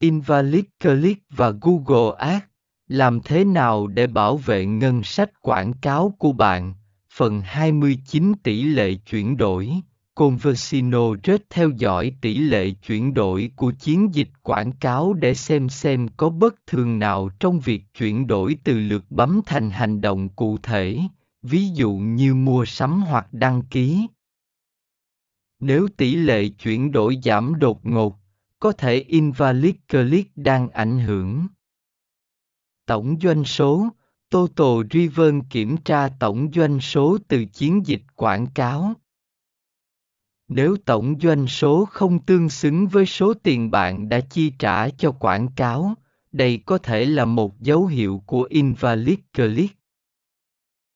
Invalid Click và Google Ads. Làm thế nào để bảo vệ ngân sách quảng cáo của bạn? Phần 29 tỷ lệ chuyển đổi. Conversino rất theo dõi tỷ lệ chuyển đổi của chiến dịch quảng cáo để xem xem có bất thường nào trong việc chuyển đổi từ lượt bấm thành hành động cụ thể, ví dụ như mua sắm hoặc đăng ký. Nếu tỷ lệ chuyển đổi giảm đột ngột, có thể invalid click đang ảnh hưởng. Tổng doanh số Total Return kiểm tra tổng doanh số từ chiến dịch quảng cáo. Nếu tổng doanh số không tương xứng với số tiền bạn đã chi trả cho quảng cáo, đây có thể là một dấu hiệu của invalid click.